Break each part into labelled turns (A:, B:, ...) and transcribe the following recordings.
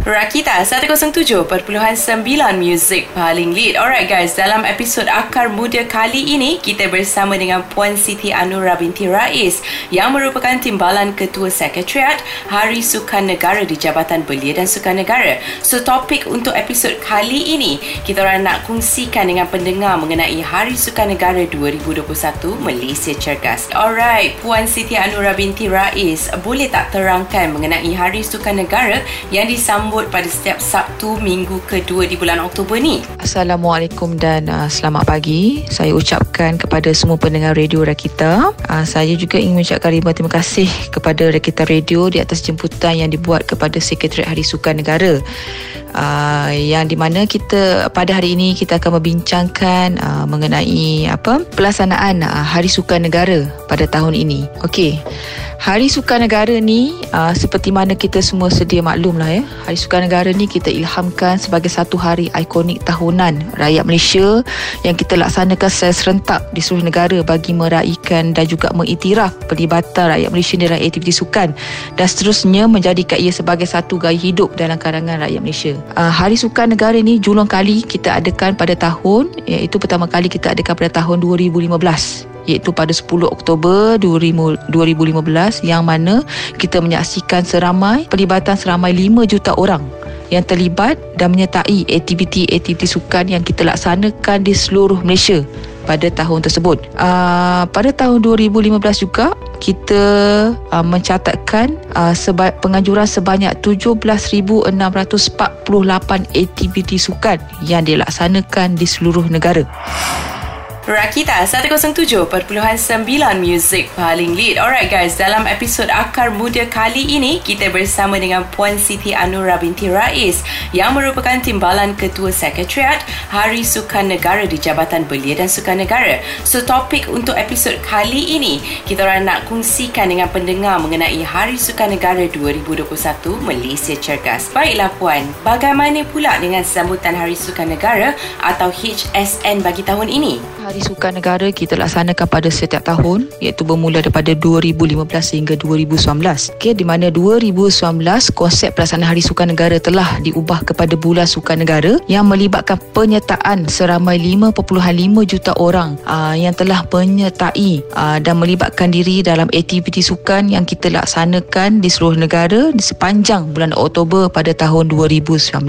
A: Rakita 107.9 Music paling lead. Alright guys, dalam episod Akar Muda kali ini Kita bersama dengan Puan Siti Anura binti Rais Yang merupakan timbalan Ketua Sekretariat Hari Sukan Negara di Jabatan Belia dan Sukan Negara So topik untuk episod kali ini Kita orang nak kongsikan dengan pendengar Mengenai Hari Sukan Negara 2021 Malaysia Cergas. Alright, Puan Siti Anura binti Rais Boleh tak terangkan mengenai Hari Sukan Negara Yang disambut disambut pada setiap Sabtu minggu kedua di bulan Oktober ni.
B: Assalamualaikum dan uh, selamat pagi. Saya ucapkan kepada semua pendengar radio Rakita. Uh, saya juga ingin mengucapkan ribuan terima kasih kepada Rakita Radio di atas jemputan yang dibuat kepada Sekretariat Hari Sukan Negara. Uh, yang di mana kita pada hari ini kita akan membincangkan uh, mengenai apa pelaksanaan uh, Hari Sukan Negara pada tahun ini. Okey. Hari Sukan Negara ni uh, seperti mana kita semua sedia maklum lah ya. Hari Sukan Negara ni kita ilhamkan sebagai satu hari ikonik tahunan rakyat Malaysia yang kita laksanakan secara serentak di seluruh negara bagi meraihkan dan juga mengiktiraf pelibatan rakyat Malaysia dalam aktiviti sukan dan seterusnya menjadikan ia sebagai satu gaya hidup dalam kalangan rakyat Malaysia. Uh, hari Sukan Negara ni julung kali kita adakan pada tahun iaitu pertama kali kita adakan pada tahun 2015 iaitu pada 10 Oktober 2015 yang mana kita menyaksikan seramai pelibatan seramai 5 juta orang yang terlibat dan menyertai aktiviti-aktiviti sukan yang kita laksanakan di seluruh Malaysia pada tahun tersebut. Uh, pada tahun 2015 juga kita uh, mencatatkan uh, seba- penganjuran sebanyak 17,648 aktiviti sukan yang dilaksanakan di seluruh negara.
A: Rakita 107.9 Music paling lead. Alright guys, dalam episod Akar Muda kali ini Kita bersama dengan Puan Siti Anura binti Rais Yang merupakan timbalan Ketua Sekretariat Hari Sukan Negara di Jabatan Belia dan Sukan Negara So topik untuk episod kali ini Kita orang nak kongsikan dengan pendengar Mengenai Hari Sukan Negara 2021 Malaysia Cergas. Baiklah Puan, bagaimana pula dengan sambutan Hari Sukan Negara Atau HSN bagi tahun ini?
B: Hari Sukan Negara kita laksanakan pada setiap tahun iaitu bermula daripada 2015 hingga 2019. Okay, di mana 2019 konsep pelaksanaan Hari Sukan Negara telah diubah kepada Bulan Sukan Negara yang melibatkan penyertaan seramai 5.5 juta orang aa, ah, yang telah menyertai aa, ah, dan melibatkan diri dalam aktiviti sukan yang kita laksanakan di seluruh negara di sepanjang bulan Oktober pada tahun 2019.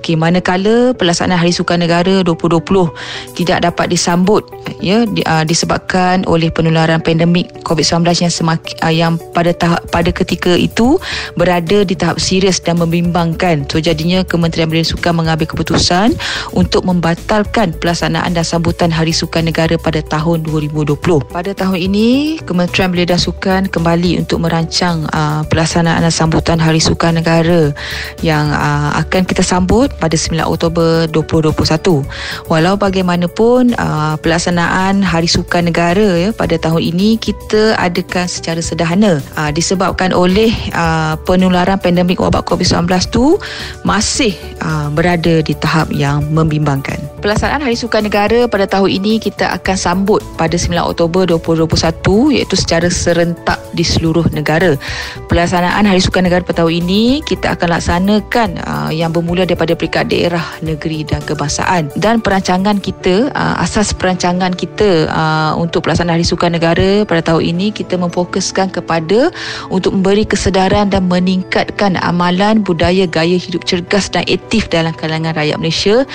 B: Okay, manakala pelaksanaan Hari Sukan Negara 2020 tidak dapat disambut disambut ya di, uh, disebabkan oleh penularan pandemik COVID-19 yang semakin uh, yang pada tahap pada ketika itu berada di tahap serius dan membimbangkan. So jadinya Kementerian Belia Sukan mengambil keputusan untuk membatalkan pelaksanaan dan sambutan Hari Sukan Negara pada tahun 2020. Pada tahun ini Kementerian Belia dan Sukan kembali untuk merancang uh, pelaksanaan dan sambutan Hari Sukan Negara yang uh, akan kita sambut pada 9 Oktober 2021. Walau bagaimanapun uh, pelaksanaan Hari Sukan Negara ya pada tahun ini kita adakan secara sederhana uh, disebabkan oleh uh, penularan pandemik wabak COVID-19 tu masih uh, berada di tahap yang membimbangkan. Pelaksanaan Hari Sukan Negara pada tahun ini kita akan sambut pada 9 Oktober 2021 iaitu secara serentak di seluruh negara. Pelaksanaan Hari Sukan Negara pada tahun ini kita akan laksanakan uh, yang bermula daripada peringkat daerah, negeri dan kebangsaan dan perancangan kita uh, asas perancangan kita uh, untuk pelaksanaan Hari Sukan Negara pada tahun ini kita memfokuskan kepada untuk memberi kesedaran dan meningkatkan amalan budaya gaya hidup cergas dan aktif dalam kalangan rakyat Malaysia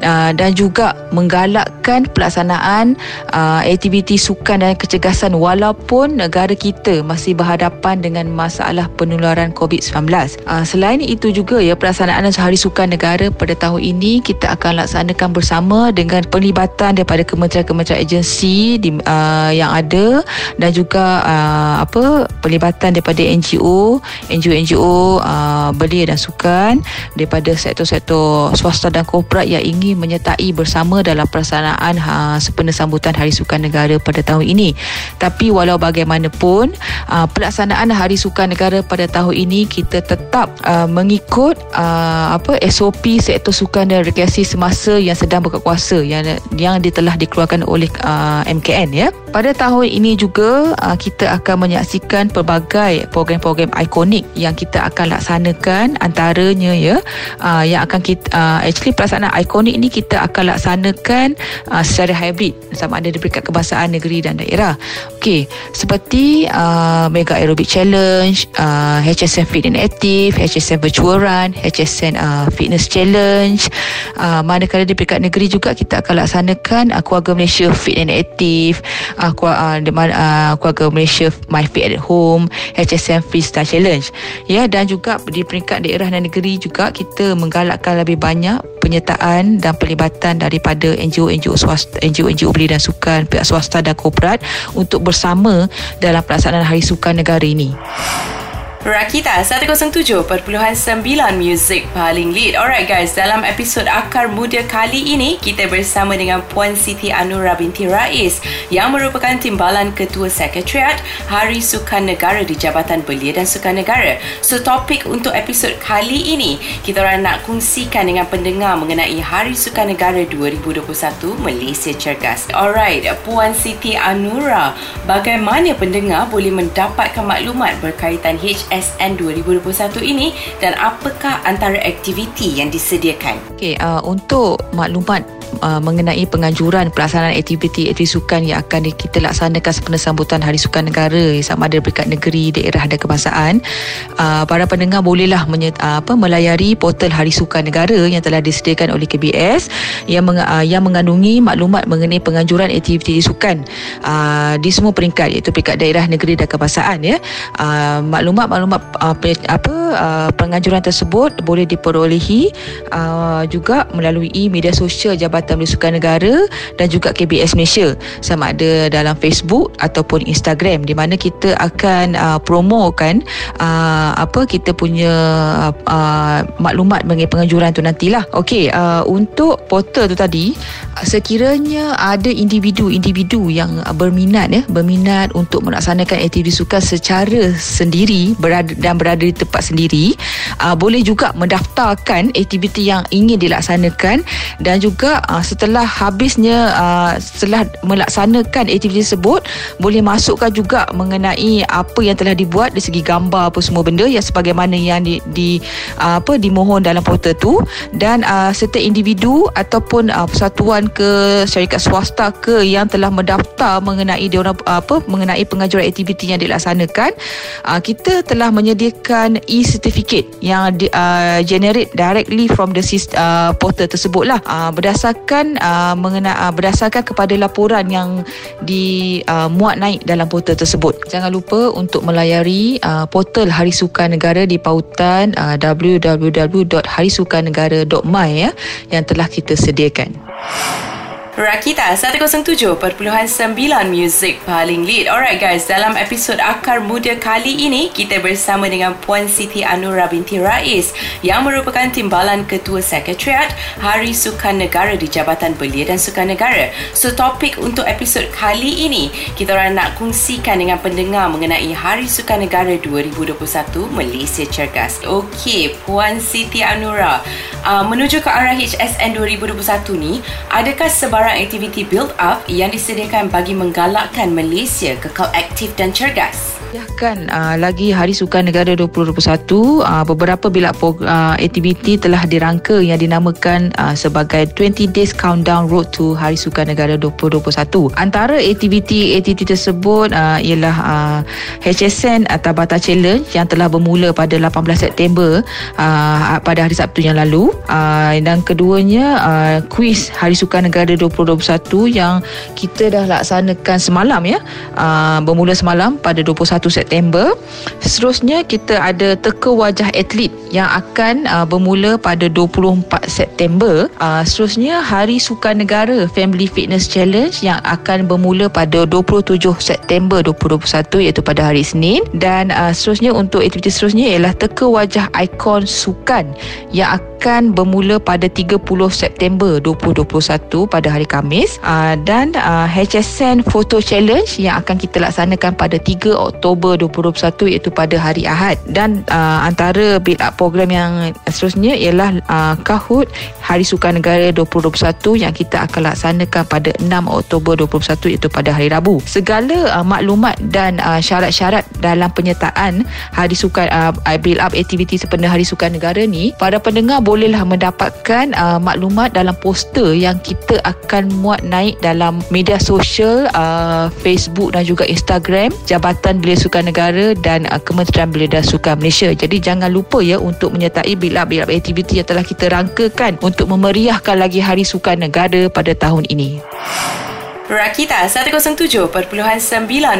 B: uh, dan juga menggalakkan pelaksanaan uh, aktiviti sukan dan kecergasan walaupun negara kita masih berhadapan dengan masalah penularan COVID-19. Uh, selain itu juga ya pelaksanaan Hari Sukan Negara pada tahun ini kita akan laksanakan bersama dengan pelibatan daripada kementerian-kementerian agensi di, uh, yang ada dan juga uh, apa pelibatan daripada NGO, NGO-NGO uh, belia dan sukan daripada sektor-sektor swasta dan korporat yang ingin menyertai bersama dalam pelaksanaan uh, sempena sambutan Hari Sukan Negara pada tahun ini. Tapi walau bagaimanapun uh, pelaksanaan Hari Sukan Negara pada tahun ini kita tetap uh, mengikut uh, apa SOP sektor sukan dan rekreasi semasa yang sedang berkuasa yang yang telah dikeluarkan oleh uh, MKN ya. Pada tahun ini juga uh, kita akan menyaksikan pelbagai program-program ikonik yang kita akan laksanakan antaranya ya uh, yang akan kita uh, actually pelaksanaan ikonik ini kita akan laksanakan uh, secara hybrid sama ada di peringkat kebangsaan negeri dan daerah. Okey, seperti uh, Mega Aerobic Challenge, uh, HSN Fit and Active, HSN Virtual Run, HSN uh, Fitness Challenge. Uh, manakala di peringkat negeri juga kita akan laksanakan uh, Keluarga Malaysia Fit and Active, uh, uh, uh, Keluarga Malaysia My Fit at Home, HSN Freestyle Challenge. Ya dan juga di peringkat daerah dan negeri juga kita menggalakkan lebih banyak penyertaan dan pelibatan daripada NGO-NGO swasta, NGO-NGO beli dan sukan, pihak swasta dan korporat untuk bersama dalam pelaksanaan Hari Sukan Negara ini.
A: Rakita 107.9 Music paling lead. Alright guys, dalam episod Akar Muda kali ini Kita bersama dengan Puan Siti Anura binti Rais Yang merupakan timbalan Ketua Sekretariat Hari Sukan Negara di Jabatan Belia dan Sukan Negara So topik untuk episod kali ini Kita orang nak kongsikan dengan pendengar Mengenai Hari Sukan Negara 2021 Malaysia Cergas. Alright, Puan Siti Anura Bagaimana pendengar boleh mendapatkan maklumat berkaitan HM SN 2021 ini dan apakah antara aktiviti yang disediakan?
B: Okey, uh, untuk maklumat uh, mengenai penganjuran pelaksanaan aktiviti-aktiviti sukan yang akan kita laksanakan sempena sambutan Hari Sukan Negara sama ada dekat negeri, daerah dan kebangsaan uh, para pendengar bolehlah menye- uh, apa melayari portal Hari Sukan Negara yang telah disediakan oleh KBS yang meng- uh, yang mengandungi maklumat mengenai penganjuran aktiviti sukan uh, di semua peringkat iaitu peringkat daerah, negeri dan kebangsaan ya. Uh, maklumat-maklumat uh, apa uh, penganjuran tersebut boleh diperolehi uh, juga melalui media sosial Jabatan Jabatan Besukan Negara dan juga KBS Malaysia sama ada dalam Facebook ataupun Instagram di mana kita akan uh, promokan uh, apa kita punya uh, maklumat mengenai penganjuran tu nantilah. Okey, uh, untuk portal tu tadi sekiranya ada individu-individu yang berminat ya, berminat untuk melaksanakan aktiviti sukan secara sendiri berada dan berada di tempat sendiri, uh, boleh juga mendaftarkan aktiviti yang ingin dilaksanakan dan juga uh, setelah habisnya uh, setelah melaksanakan aktiviti tersebut boleh masukkan juga mengenai apa yang telah dibuat dari segi gambar apa semua benda yang sebagaimana yang di, di uh, apa dimohon dalam portal tu. Dan uh, setiap individu ataupun uh, persatuan ke syarikat swasta ke yang telah mendaftar mengenai dia orang apa mengenai pengajuran aktiviti yang dilaksanakan uh, kita telah menyediakan e-certificate yang di, uh, generate directly from the uh, portal tersebut lah uh, berdasarkan berdasarkan uh, mengenai uh, berdasarkan kepada laporan yang dimuat uh, naik dalam portal tersebut. Jangan lupa untuk melayari uh, portal Hari Sukan Negara di pautan uh, www.harisukannegara.my ya yang telah kita sediakan.
A: Rakita 107.9 Music paling lead. Alright guys, dalam episod Akar Muda kali ini Kita bersama dengan Puan Siti Anura binti Rais Yang merupakan timbalan Ketua Sekretariat Hari Sukan Negara di Jabatan Belia dan Sukan Negara So topik untuk episod kali ini Kita orang nak kongsikan dengan pendengar Mengenai Hari Sukan Negara 2021 Malaysia Cergas. Okey, Puan Siti Anura uh, Menuju ke arah HSN 2021 ni Adakah sebab sebarang aktiviti build up yang disediakan bagi menggalakkan Malaysia kekal aktif dan cergas.
B: Kan uh, lagi Hari Sukan Negara 2021 uh, beberapa bila uh, aktiviti telah dirangka yang dinamakan uh, sebagai 20 Days Countdown Road to Hari Sukan Negara 2021. Antara aktiviti-aktiviti tersebut uh, ialah uh, HSN atau Tabata Challenge yang telah bermula pada 18 September uh, pada hari Sabtu yang lalu. Uh, dan keduanya uh, kuis Hari Sukan Negara 2021 yang kita dah laksanakan semalam ya. Uh, bermula semalam pada 21 September. Seterusnya kita ada teka wajah atlet yang akan uh, bermula pada 24 September. Uh, seterusnya Hari Sukan Negara Family Fitness Challenge yang akan bermula pada 27 September 2021 iaitu pada hari Isnin dan uh, seterusnya untuk aktiviti seterusnya ialah teka wajah ikon sukan yang akan bermula pada 30 September 2021 pada hari Kamis uh, dan uh, HSN Photo Challenge yang akan kita laksanakan pada 3 Oktober 2021 iaitu pada hari Ahad dan uh, antara build up program yang seterusnya ialah uh, Kahoot Hari Sukan Negara 2021 yang kita akan laksanakan pada 6 Oktober 2021 iaitu pada hari Rabu. Segala uh, maklumat dan uh, syarat-syarat dalam penyertaan Hari Sukan uh, build up aktiviti sepenuh Hari Sukan Negara ni para pendengar bolehlah mendapatkan uh, maklumat dalam poster yang kita akan muat naik dalam media sosial uh, Facebook dan juga Instagram Jabatan Belia Sukan Negara dan uh, Kementerian Belia dan Sukan Malaysia. Jadi jangan lupa ya untuk menyertai bila-bila aktiviti yang telah kita rangkakan untuk memeriahkan lagi Hari Sukan Negara pada tahun ini.
A: Rakita 107.9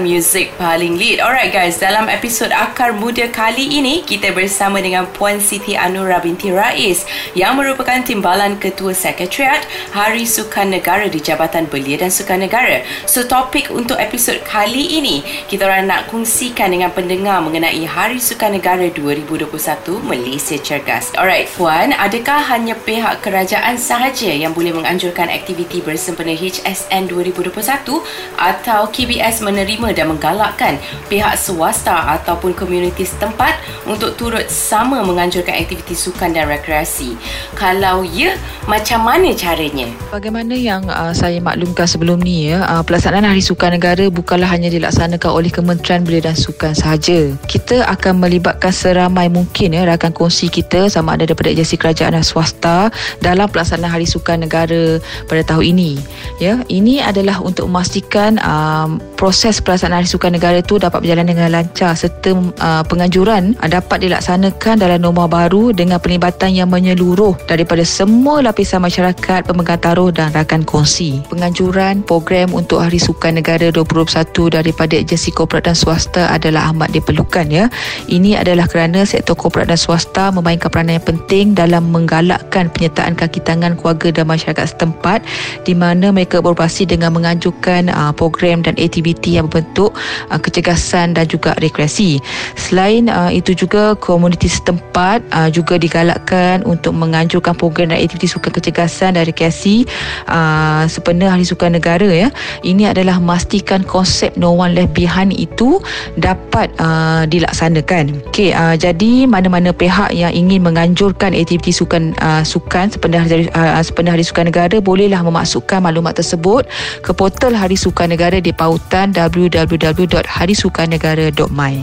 A: Music paling lead. Alright guys, dalam episod Akar Muda kali ini Kita bersama dengan Puan Siti Anura binti Rais Yang merupakan timbalan Ketua Sekretariat Hari Sukan Negara di Jabatan Belia dan Sukan Negara So topik untuk episod kali ini Kita orang nak kongsikan dengan pendengar Mengenai Hari Sukan Negara 2021 Malaysia Cergas. Alright Puan, adakah hanya pihak kerajaan sahaja Yang boleh menganjurkan aktiviti bersempena HSN 2021 2021 atau KBS menerima dan menggalakkan pihak swasta ataupun komuniti setempat untuk turut sama menganjurkan aktiviti sukan dan rekreasi. Kalau ya, macam mana caranya?
B: Bagaimana yang uh, saya maklumkan sebelum ni ya, uh, pelaksanaan Hari Sukan Negara bukanlah hanya dilaksanakan oleh Kementerian Belia dan Sukan sahaja. Kita akan melibatkan seramai mungkin ya rakan kongsi kita sama ada daripada agensi kerajaan dan swasta dalam pelaksanaan Hari Sukan Negara pada tahun ini. Ya, ini adalah adalah untuk memastikan um, proses pelaksanaan Hari Sukan Negara itu dapat berjalan dengan lancar serta uh, penganjuran dapat dilaksanakan dalam norma baru dengan pelibatan yang menyeluruh daripada semua lapisan masyarakat, pemegang taruh dan rakan kongsi. Penganjuran program untuk Hari Sukan Negara 2021 daripada agensi korporat dan swasta adalah amat diperlukan ya. Ini adalah kerana sektor korporat dan swasta memainkan peranan yang penting dalam menggalakkan penyertaan kaki tangan keluarga dan masyarakat setempat di mana mereka beroperasi dengan mengajukan uh, program dan aktiviti yang berbentuk uh, kecergasan dan juga rekreasi. Selain uh, itu juga komuniti setempat uh, juga digalakkan untuk menganjurkan program dan aktiviti sukan kecergasan dan rekreasi uh, sepenuh Hari Sukan Negara ya. Ini adalah memastikan konsep no one left behind itu dapat uh, dilaksanakan. Okey, uh, jadi mana-mana pihak yang ingin menganjurkan aktiviti sukan uh, sukan sepenuh hari, uh, Hari Sukan Negara bolehlah memasukkan maklumat tersebut ke portal Hari Sukan Negara di pautan www.harisukannegara.my.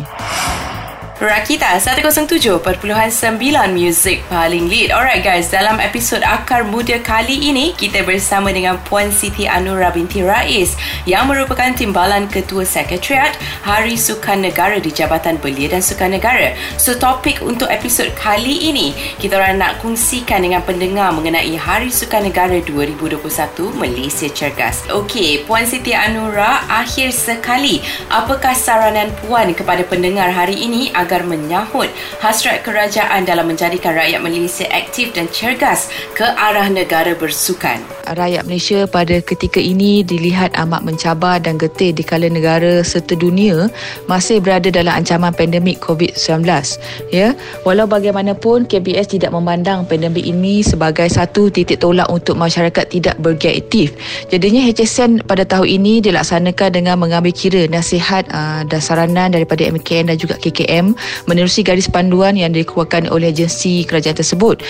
A: Rakita 107.9 Music paling lead. Alright guys, dalam episod Akar Muda kali ini Kita bersama dengan Puan Siti Anura binti Rais Yang merupakan timbalan Ketua Sekretariat Hari Sukan Negara di Jabatan Belia dan Sukan Negara So topik untuk episod kali ini Kita orang nak kongsikan dengan pendengar Mengenai Hari Sukan Negara 2021 Malaysia Cergas. Okey, Puan Siti Anura Akhir sekali. Apakah saranan Puan kepada pendengar hari ini agar menyahut hasrat kerajaan dalam menjadikan rakyat Malaysia aktif dan cergas ke arah negara bersukan.
B: Rakyat Malaysia pada ketika ini dilihat amat mencabar dan getih di kala negara serta dunia masih berada dalam ancaman pandemik COVID-19. Ya, walau bagaimanapun KBS tidak memandang pandemik ini sebagai satu titik tolak untuk masyarakat tidak bergiat aktif. Jadinya HSN pada tahun ini dilaksanakan dengan mengambil kira nasihat uh, dan saranan daripada MKN dan juga KKM menerusi garis panduan yang dikeluarkan oleh agensi kerajaan tersebut.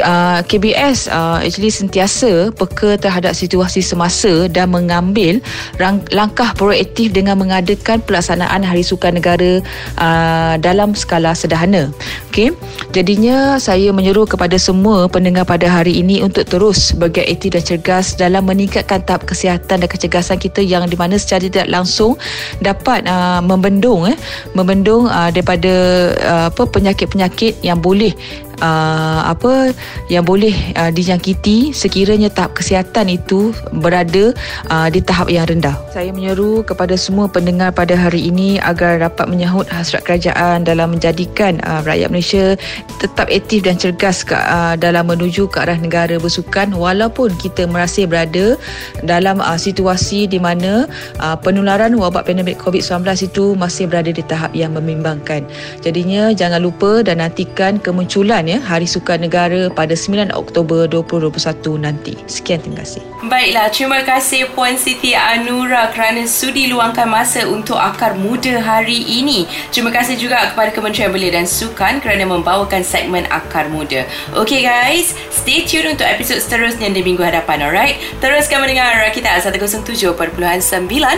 B: Uh, KBS uh, actually sentiasa peka terhadap situasi semasa dan mengambil rang- langkah proaktif dengan mengadakan pelaksanaan Hari Sukan Negara uh, dalam skala sederhana. Okay. Jadinya saya menyeru kepada semua pendengar pada hari ini untuk terus bergiat aktif dan cergas dalam meningkatkan tahap kesihatan dan kecergasan kita yang di mana secara tidak langsung dapat uh, membendung eh membendung uh, daripada uh, apa penyakit-penyakit yang boleh uh, apa yang boleh uh, dijangkiti sekiranya tahap kesihatan itu berada uh, di tahap yang rendah. Saya menyeru kepada semua pendengar pada hari ini agar dapat menyahut hasrat kerajaan dalam menjadikan uh, rakyat Malaysia tetap aktif dan cergas ke, uh, dalam menuju ke arah negara bersukan walaupun kita merasa berada dalam uh, situasi di mana uh, penularan wabak pandemik COVID-19 itu masih berada di tahap yang membimbangkan. Jadinya jangan lupa dan nantikan kemunculan ya Hari Sukan Negara pada 9 Oktober 2021 nanti. Sekian terima kasih.
A: Baiklah, terima kasih Puan Siti Anura kerana sudi luangkan masa untuk Akar Muda hari ini. Terima kasih juga kepada Kementerian Belia dan Sukan kerana membawakan segmen Akar Muda. Okay guys, stay tune untuk episod seterusnya di minggu hadapan, alright? Teruskan mendengar Rakita 107.9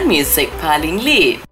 A: Music Paling Lead.